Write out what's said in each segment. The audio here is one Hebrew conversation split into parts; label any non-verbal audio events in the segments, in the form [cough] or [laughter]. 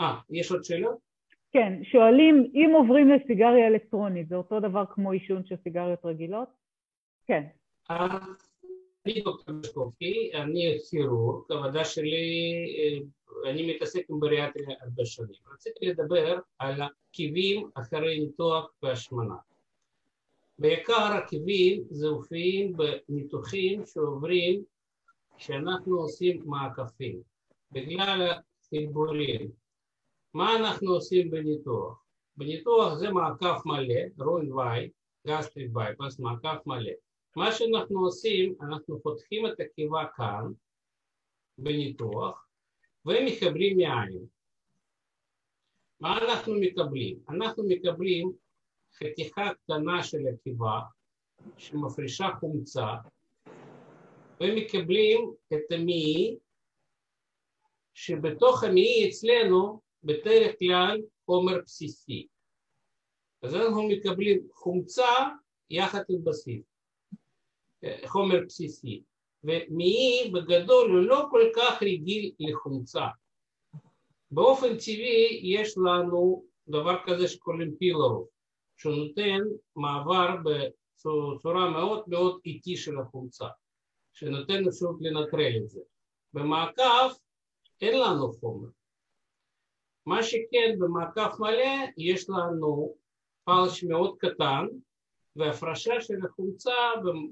אה, יש עוד שאלות? כן, שואלים אם עוברים לסיגריה אלקטרונית, זה אותו דבר כמו עישון של סיגריות רגילות? כן. אני דוקטור משקופי, אני כירורג, העבודה שלי, אני מתעסק עם בריאטריה הרבה שנים. רציתי לדבר על עקבים אחרי ניתוח והשמנה. בעיקר עקבים זה מופיעים בניתוחים שעוברים כשאנחנו עושים מעקפים. בגלל החיבורים. מה אנחנו עושים בניתוח? בניתוח זה מעקף מלא, Roux-en-Y gastric bypass, מעקף מלא. מה שאנחנו עושים, אנחנו פותחים את הקיבה כאן, בניתוח, ומחברים מעי. מה אנחנו מקבלים? אנחנו מקבלים חתיכה קטנה של הקיבה שמפרישה חומצה ומקבלים את המעי שבתוך המעי אצלנו בדרך כלל חומר בסיסי. אז אנחנו מקבלים חומצה יחד עם בסיס, חומר בסיסי, ומעי בגדול הוא לא כל כך רגיל לחומצה. באופן טבעי יש לנו דבר כזה שקוראים פילורוף, שנותן מעבר בצורה מאוד מאוד איטי של החומצה, שנותן אפשרות לנטרל את זה. במעקף אין לנו חומר. מה שכן במעקף מלא יש לנו פלש מאוד קטן והפרשה של החומצה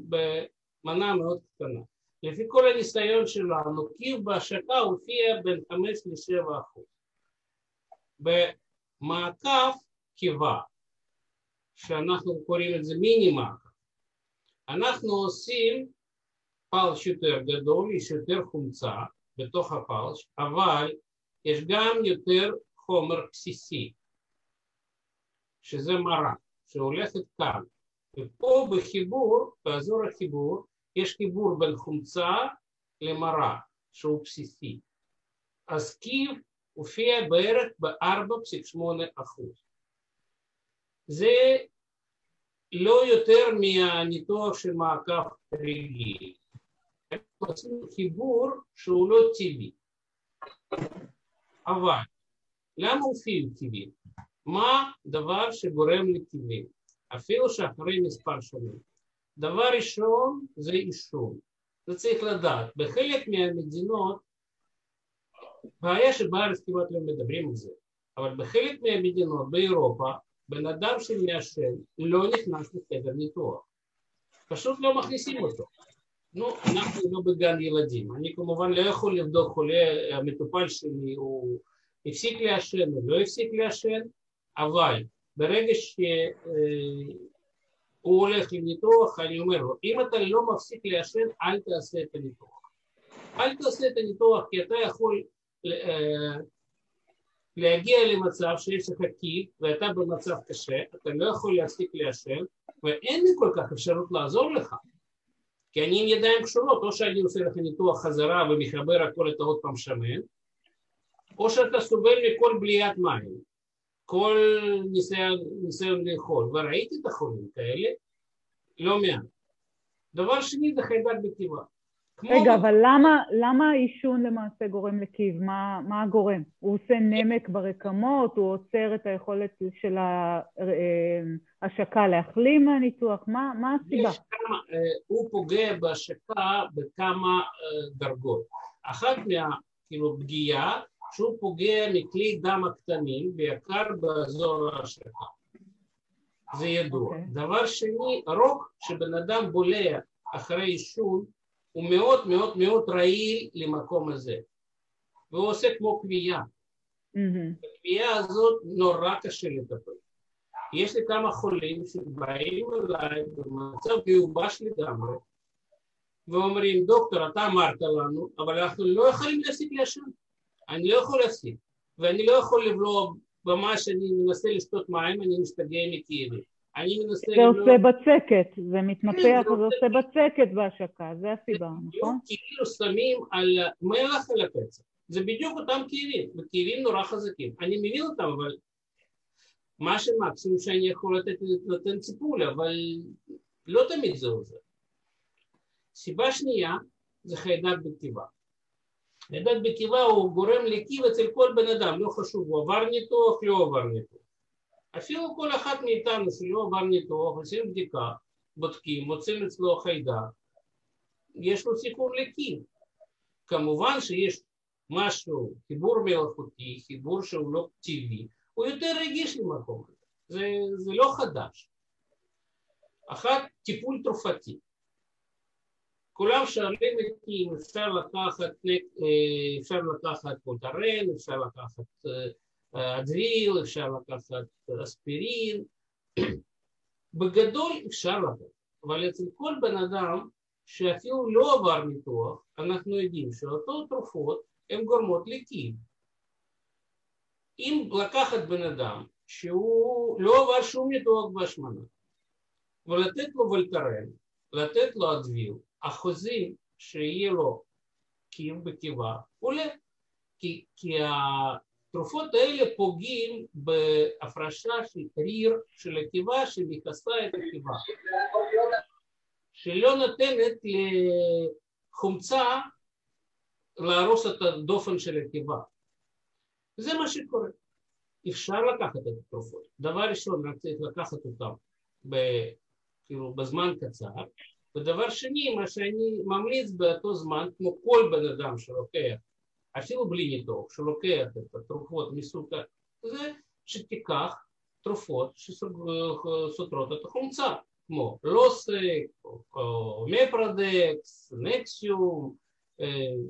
במנה מאוד קטנה. לפי כל הניסיון שלנו, קיב בהשקה הופיע בין 5 ל-7 אחוז. במעקף קיבה, שאנחנו קוראים את זה מיני מעקף, אנחנו עושים פלש יותר גדול, יש יותר חומצה בתוך הפלש, אבל יש גם יותר חומר בסיסי, שזה מרה, שהולכת כאן. ופה בחיבור, באזור החיבור, יש חיבור בין חומצה למרה, שהוא בסיסי. אז קיב הופיע בערך ב-4.8 אחוז. זה לא יותר מהניתוח של מעקף רגיל. עשינו חיבור שהוא לא טבעי. אבל למה הופיעו טבעים? מה דבר שגורם לטבעים? אפילו שאחרי מספר שנים. דבר ראשון זה עישון. זה צריך לדעת. בחלק מהמדינות, בעיה שבארץ כמעט לא מדברים על זה, אבל בחלק מהמדינות באירופה, בן אדם שמעשן לא נכנס לחדר ניתוח. פשוט לא מכניסים אותו. נו, אנחנו לא בגן ילדים. אני כמובן לא יכול לבדוק חולה, המטופל שלי הוא הפסיק לעשן או לא הפסיק לעשן, אבל ברגע שהוא הולך לניתוח, אני אומר לו, אם אתה לא מפסיק לעשן, אל תעשה את הניתוח. אל תעשה את הניתוח, כי אתה יכול להגיע למצב שיש לך קיב ואתה במצב קשה, אתה לא יכול להפסיק לעשן, ואין לי כל כך אפשרות לעזור לך. כי אני עם ידיים קשורות, או שאני עושה לך ניתוח חזרה ומחבר הכל אתה עוד פעם שמן, או שאתה סובל מכל בליית מים, כל ניסיון, ניסיון לאכול, וראיתי את החולים כאלה לא מעט. דבר שני זה חיידק בטבעה. רגע, אבל למה, למה העישון למעשה גורם לקיב? מה, מה הגורם? הוא עושה נמק ברקמות? הוא עוצר את היכולת של ההשקה להחלים מהניתוח? מה, מה הסיבה? כמה, הוא פוגע בהשקה בכמה דרגות. אחת מה, כאילו, פגיעה שהוא פוגע מכלי דם הקטנים, בעיקר באזור ההשקה. זה ידוע. Okay. אוקיי. דבר שני, רוק שבן אדם בולע אחרי עישון הוא מאוד מאוד מאוד רעיל למקום הזה. והוא עושה כמו כווייה. Mm-hmm. הכווייה הזאת נורא קשה לטפל. יש לי כמה חולים שבאים אליי במצב מיובש לגמרי ואומרים, דוקטור, אתה אמרת לנו, אבל אנחנו לא יכולים להפסיק לעשן. אני לא יכול להפסיק, ואני לא יכול לבלוע במה שאני מנסה לשתות מים, אני משתגע מכאבים. אני מנסה... זה עושה בצקת, זה מתנפח וזה עושה בצקת בהשקה, זה הסיבה, נכון? כאילו שמים על מלח על הפצע. זה בדיוק אותם כאבים, וכאבים נורא חזקים. אני מבין אותם, אבל מה שמקסימום שאני יכול לתת, לתת טיפול, אבל לא תמיד זה עוזר. סיבה שנייה זה חיידק בכתיבה. לידת בקיבה הוא גורם לקיב אצל כל בן אדם, לא חשוב, הוא עבר ניתוח, לא עבר ניתוח. אפילו כל אחת מאיתנו שלא עבר ניתוח, עושים בדיקה, בודקים, מוצאים אצלו חיידק, יש לו סיכון לקיב. כמובן שיש משהו, חיבור מלאכותי, חיבור שהוא לא טבעי, הוא יותר רגיש למקום הזה, זה, זה לא חדש. אחת, טיפול תרופתי. כולם שואלים אותי אם אפשר לקחת, אפשר לקחת קונטרן, אפשר לקחת אדריל, אפשר לקחת אספירין, [clears throat] בגדול אפשר לקחת, אבל אצל כל בן אדם שאפילו לא עבר ניתוח, אנחנו יודעים שאותו תרופות הן גורמות לקיר. אם לקחת בן אדם שהוא לא עבר שום ניתוח בהשמנה ולתת לו ולטרן, לתת לו אדוויל, החוזים שיהיה לו קיר בקיבה עולה, כי, כי התרופות האלה פוגעים בהפרשה של ריר של הקיבה שמכסה את הקיבה, שלא נותנת לחומצה להרוס את הדופן של הקיבה. זה מה שקורה. אפשר לקחת את התרופות. דבר ראשון, רק צריך לקחת אותן ב, כאילו, בזמן קצר, ודבר שני, מה שאני ממליץ באותו זמן, כמו כל בן אדם שלוקח, אפילו בלי ניתוח, שלוקח את התרופות מסוג זה, שתיקח תרופות שסותרות את החומצה, כמו לוסק, מפרדקס, נקסיום,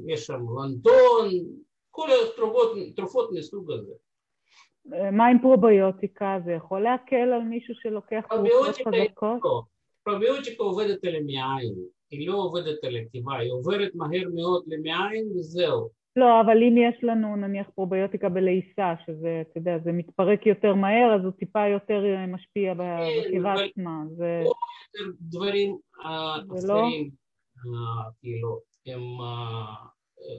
יש שם לנטון, כל התרופות מסוג הזה. מה עם פרוביוטיקה? זה יכול להקל על מישהו שלוקח תרופות חזקות? לא. פרוביוטיקה עובדת על המעיים, היא לא עובדת על הקיבה, היא עוברת מהר מאוד למעיים וזהו. לא, אבל אם יש לנו נניח פרוביוטיקה בלעיסה, שזה, אתה יודע, זה מתפרק יותר מהר, אז הוא טיפה יותר משפיע בקיבה כן, עצמה. זה... דברים אחרים, כאילו, הם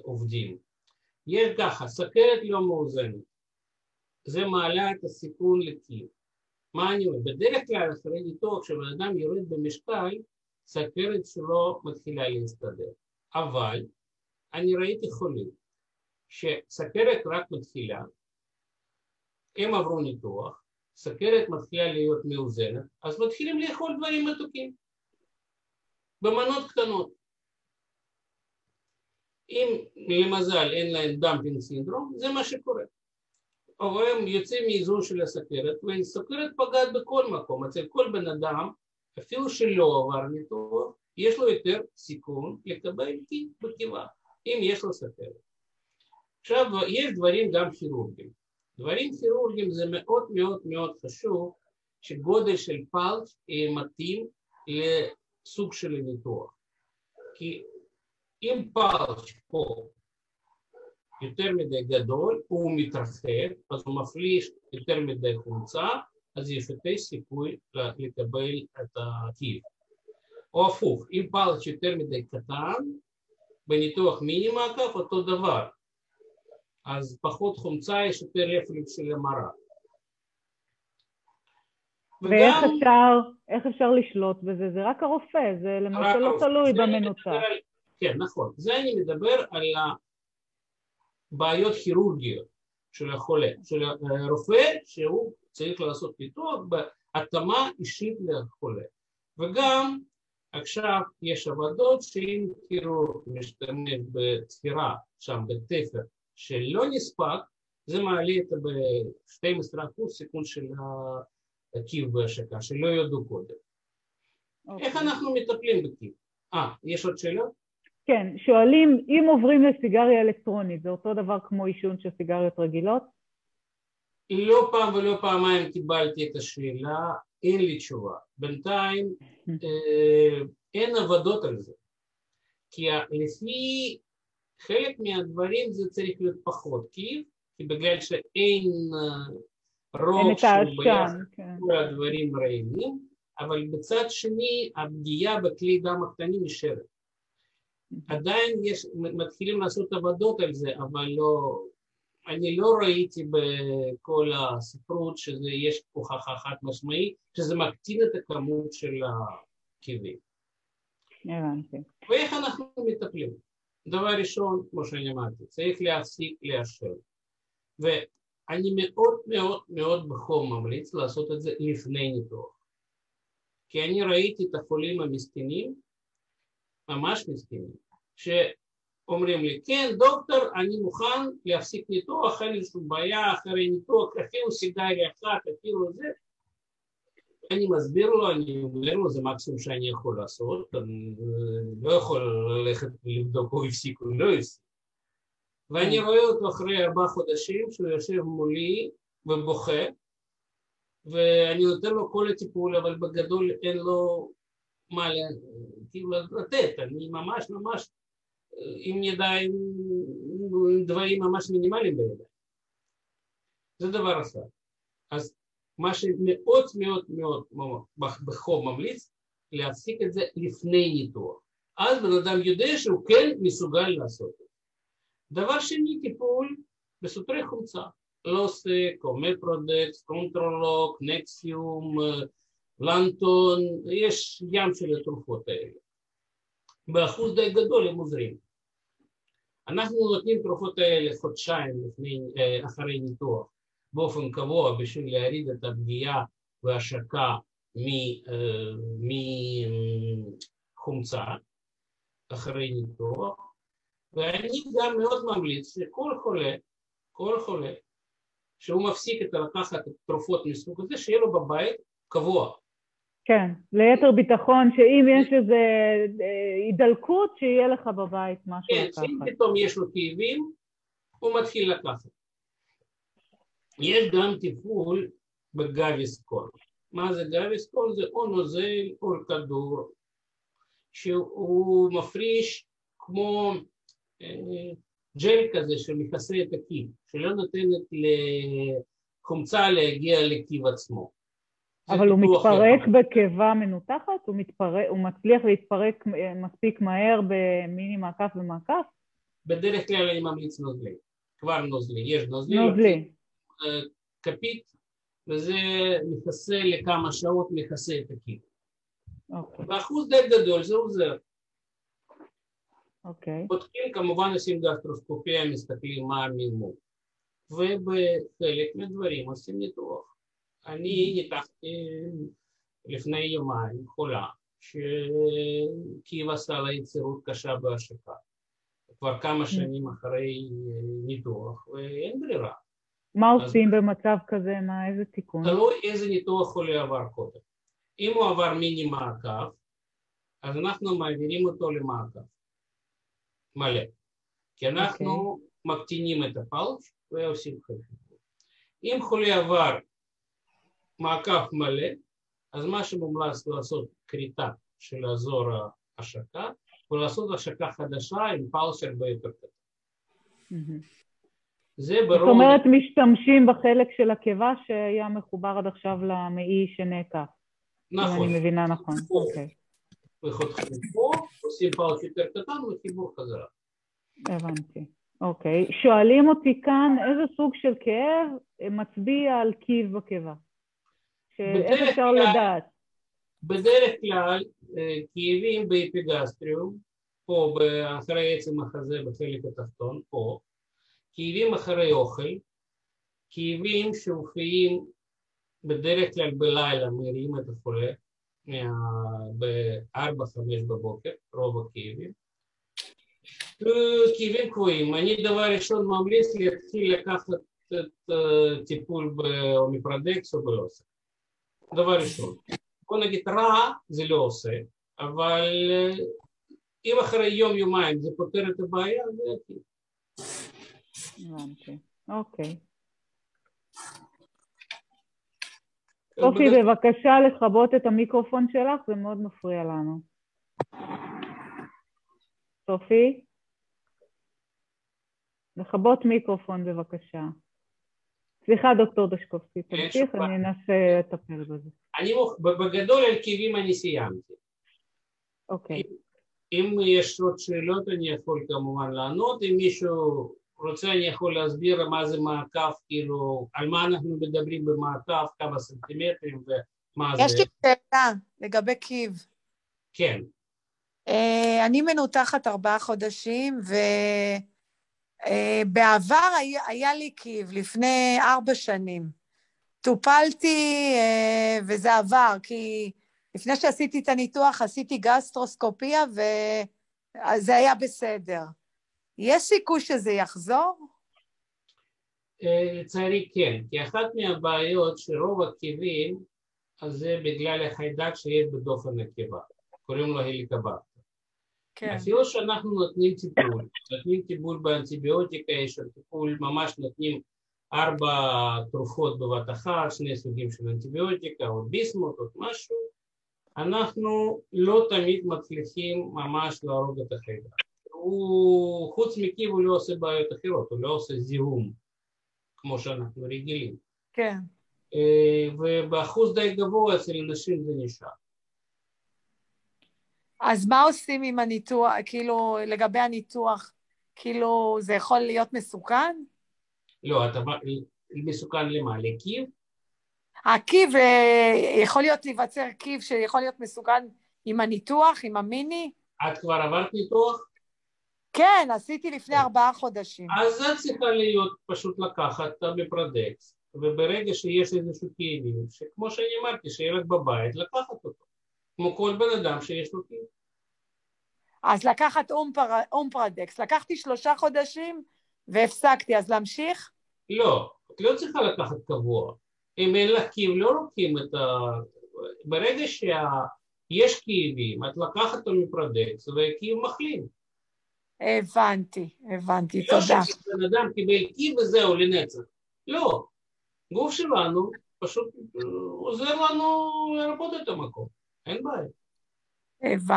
עובדים. יש ככה, סכרת לא מאוזנת, זה מעלה את הסיכון לקיר. מה אני אומר? בדרך כלל אחרי ניתוח כשבן אדם יורד במשקל, סכרת שלו מתחילה להסתדר. אבל אני ראיתי חולים שסכרת רק מתחילה, הם עברו ניתוח, סכרת מתחילה להיות מאוזנת, אז מתחילים לאכול דברים מתוקים במנות קטנות. אם למזל אין להם דמפינג סינדרום, זה מה שקורה. אבל הם יוצאים מאיזון של הסכרת, והסכרת פגעת בכל מקום, אצל כל בן אדם, אפילו שלא עבר ניתוח, יש לו יותר סיכון לקבל תיק בקיבה, אם יש לו סכרת. עכשיו, יש דברים גם כירורגיים. דברים כירורגיים זה מאוד מאוד מאוד חשוב שגודל של פלס מתאים לסוג של הניתוח. כי אם פלס פה יותר מדי גדול, הוא מתרחב, אז הוא מפליש יותר מדי חומצה, אז יש יותר סיכוי לקבל את הטיב. או הפוך, אם פלס יותר מדי קטן, בניתוח מיני מעקף אותו דבר, אז פחות חומצה יש יותר רפלקס של המרה. ואיך וגם... אפשר, איך אפשר לשלוט בזה? זה רק הרופא, זה למעשה לא תלוי במנוצה. כן, נכון. זה אני מדבר על הבעיות כירורגיות של החולה, של הרופא שהוא צריך לעשות פיתוח בהתאמה אישית לחולה. וגם עכשיו יש עבודות שאם כירורג משתמש בתפירה שם בתפר שלא נספק, זה מעלה את ב-12% סיכון של הקיב בהשקה, שלא ידעו קודם. Okay. איך אוקיי. אנחנו מטפלים בקיב? אה, יש עוד שאלות? כן, שואלים אם עוברים לסיגריה אלקטרונית, זה אותו דבר כמו עישון של סיגריות רגילות? לא פעם ולא פעמיים קיבלתי את השאלה, אין לי תשובה. בינתיים [laughs] אה, אין עבודות על זה. כי לפי חלק מהדברים זה צריך להיות פחות קיב, כי בגלל שאין אה, רוב שהוא ביחד כן. כל הדברים רעילים, אבל בצד שני הפגיעה בכלי דם הקטנים נשארת. עדיין יש, מתחילים לעשות עבודות על זה, אבל לא, אני לא ראיתי בכל הספרות שיש הוכחה חד משמעית, שזה מקטין את הכמות של הכאבים. הבנתי. ואיך אנחנו מטפלים? דבר ראשון, כמו שאני אמרתי, צריך להפסיק לעשן. ואני מאוד מאוד מאוד בחום ממליץ לעשות את זה לפני ניתוח. כי אני ראיתי את החולים המסכנים, ממש מסכנים, שאומרים לי, כן, דוקטור, אני מוכן להפסיק ניתוח, אין לי שום בעיה, אחרי ניתוח, אפילו סיגריה אחת, אפילו זה. אני מסביר לו, אני אומר לו, זה מקסימום שאני יכול לעשות, אני לא יכול ללכת ולבדוק הוא הפסיק או לא הפסיק. ואני רואה אותו אחרי ארבעה חודשים שהוא יושב מולי ובוכה, ואני נותן לו כל הטיפול, אבל בגדול אין לו מה כאילו לתת, אני ממש ממש עם ידיים, עם דברים ממש מינימליים בידיים. זה דבר אחד. אז מה שמאוד מאוד מאוד בחום ממליץ, להפסיק את זה לפני ניתוח. אז בן אדם יודע שהוא כן מסוגל לעשות את זה. דבר שני, טיפול בסותרי חומצה. לוסק, אומפרדקס, קונטרולוק, נקסיום, לנטון, יש ים של התרופות האלה. באחוז די גדול הם עוזרים. אנחנו נותנים תרופות האלה חודשיים לפני, אחרי ניתוח באופן קבוע בשביל להוריד את הפגיעה והשקה מחומצה אחרי ניתוח, ואני גם מאוד ממליץ שכל חולה, כל חולה, שהוא מפסיק את לקחת תרופות מסוג הזה, שיהיה לו בבית קבוע. כן, ליתר ביטחון, שאם יש איזו הידלקות, שיהיה לך בבית משהו כן, לקחת. כן, שאם פתאום יש לו כאבים, הוא מתחיל לקחת. יש גם טיפול בגביסקול. מה זה גביסקול? זה או נוזל או כדור, שהוא מפריש כמו ג'ל כזה שמכסה את הקי, שלא נותנת לחומצה להגיע לקי עצמו. אבל הוא מתפרק בקיבה מנותחת? הוא, מתפרק, הוא מצליח להתפרק מספיק מהר במיני מעקף ומעקף? בדרך כלל אני ממליץ נוזלי. כבר נוזלי. יש נוזלי. נוזלי. כפית, וזה מכסה לכמה שעות, מכסה את הקי. אוקיי. באחוז די גדול זה עוזר. אוקיי. בודקים כמובן עושים גסטרוסקופיה, מסתכלים מה המימון. ובחלק מהדברים עושים ניתוח. אני ניתחתי לפני יומיים חולה שקייב עשה לה יצירות קשה בהשקה. כבר כמה שנים אחרי ניתוח ואין ברירה. מה עושים במצב כזה? מה, איזה תיקון? תלוי איזה ניתוח חולה עבר קודם. אם הוא עבר מיני מעקב, אז אנחנו מעבירים אותו למעקב. מלא. כי אנחנו okay. מקטינים את הפלש ועושים חלק. אם חולה עבר מעקף מלא, אז מה שמומלץ לעשות כריתה של אזור ההשקה, ולעשות השקה חדשה עם פלס הרבה יותר קטן. זה ברור... זאת אומרת, משתמשים בחלק של הקיבה שהיה מחובר עד עכשיו למעי שנעקף. נכון. אם אני מבינה נכון. אוקיי. וחותכים פה, עושים פלס יותר קטן וחיבור חזרה. הבנתי. אוקיי. שואלים אותי כאן איזה סוג של כאב מצביע על קיב בקיבה. איך אפשר לדעת? בדרך כלל כאבים באפיגסטריום, פה אחרי עצם החזה בחלק התחתון, פה, כאבים אחרי אוכל, כאבים שמופיעים בדרך כלל בלילה, מרים את החולה, ב-4-5 בבוקר, רוב הכאבים. כאבים קבועים. אני דבר ראשון ממליץ להתחיל לקחת את טיפול באומיפרדקס או בלוסק. דבר ראשון. בוא נגיד רע זה לא עושה, אבל אם אחרי יום יומיים זה פותר את הבעיה, זה יתחיל. הבנתי, אוקיי. סופי, בבקשה לכבות את המיקרופון שלך, זה מאוד מפריע לנו. סופי? לכבות מיקרופון בבקשה. סליחה, דוקטור דשקובסקי, תמשיך, אני אנסה לטפל בזה. אני, בגדול על כאבים אני סיימתי. אוקיי. אם יש עוד שאלות אני יכול כמובן לענות, אם מישהו רוצה אני יכול להסביר מה זה מעקף, כאילו, על מה אנחנו מדברים במעקף, כמה סנטימטרים ומה זה. יש לי שאלה לגבי קיב. כן. אני מנותחת ארבעה חודשים, ובעבר אה, היה, היה לי קיב, לפני ארבע שנים. טופלתי אה, וזה עבר, כי לפני שעשיתי את הניתוח עשיתי גסטרוסקופיה וזה היה בסדר. יש סיכוי שזה יחזור? לצערי כן, כי אחת מהבעיות שרוב הכאבים, אז זה בגלל החיידק שיש בדופן הקיבה, קוראים לו הליקבקטר. כן. אפילו שאנחנו נותנים טיפול, נותנים טיפול באנטיביוטיקה, יש טיפול, ממש נותנים ארבע תרופות בבת אחת, שני סוגים של אנטיביוטיקה, או ביסמוט, או משהו, אנחנו לא תמיד מצליחים ממש להרוג את החיידק. הוא, חוץ מקיב הוא לא עושה בעיות אחרות, הוא לא עושה זיהום, כמו שאנחנו רגילים. כן. ובאחוז די גבוה אצל נשים זה נשאר. אז מה עושים עם הניתוח, כאילו, לגבי הניתוח, כאילו, זה יכול להיות מסוכן? לא, אתה מסוכן למה? לקיב? הקיב, יכול להיות להיווצר קיב שיכול להיות מסוכן עם הניתוח, עם המיני? את כבר עברת ניתוח? כן, עשיתי לפני ארבעה חודשים. אז זה צריכה להיות פשוט לקחת את המפרדקס, וברגע שיש איזשהו כאבים, שכמו שאני אמרתי, שילד בבית, לקחת אותו. כמו כל בן אדם שיש לו כאב. אז לקחת אומפר, אומפרדקס, לקחתי שלושה חודשים והפסקתי, אז להמשיך? לא, את לא צריכה לקחת קבוע. אם אין לך כאב, לא לוקחים את ה... ברגע שיש כאבים, את לקחת אומפרדקס וכאב מחלים. הבנתי, הבנתי, לא תודה. לא שבן אדם קיבל כאב וזהו לנצח. לא. גוף שלנו פשוט עוזר לנו לרפות את המקום. אין בעיה. הבנתי.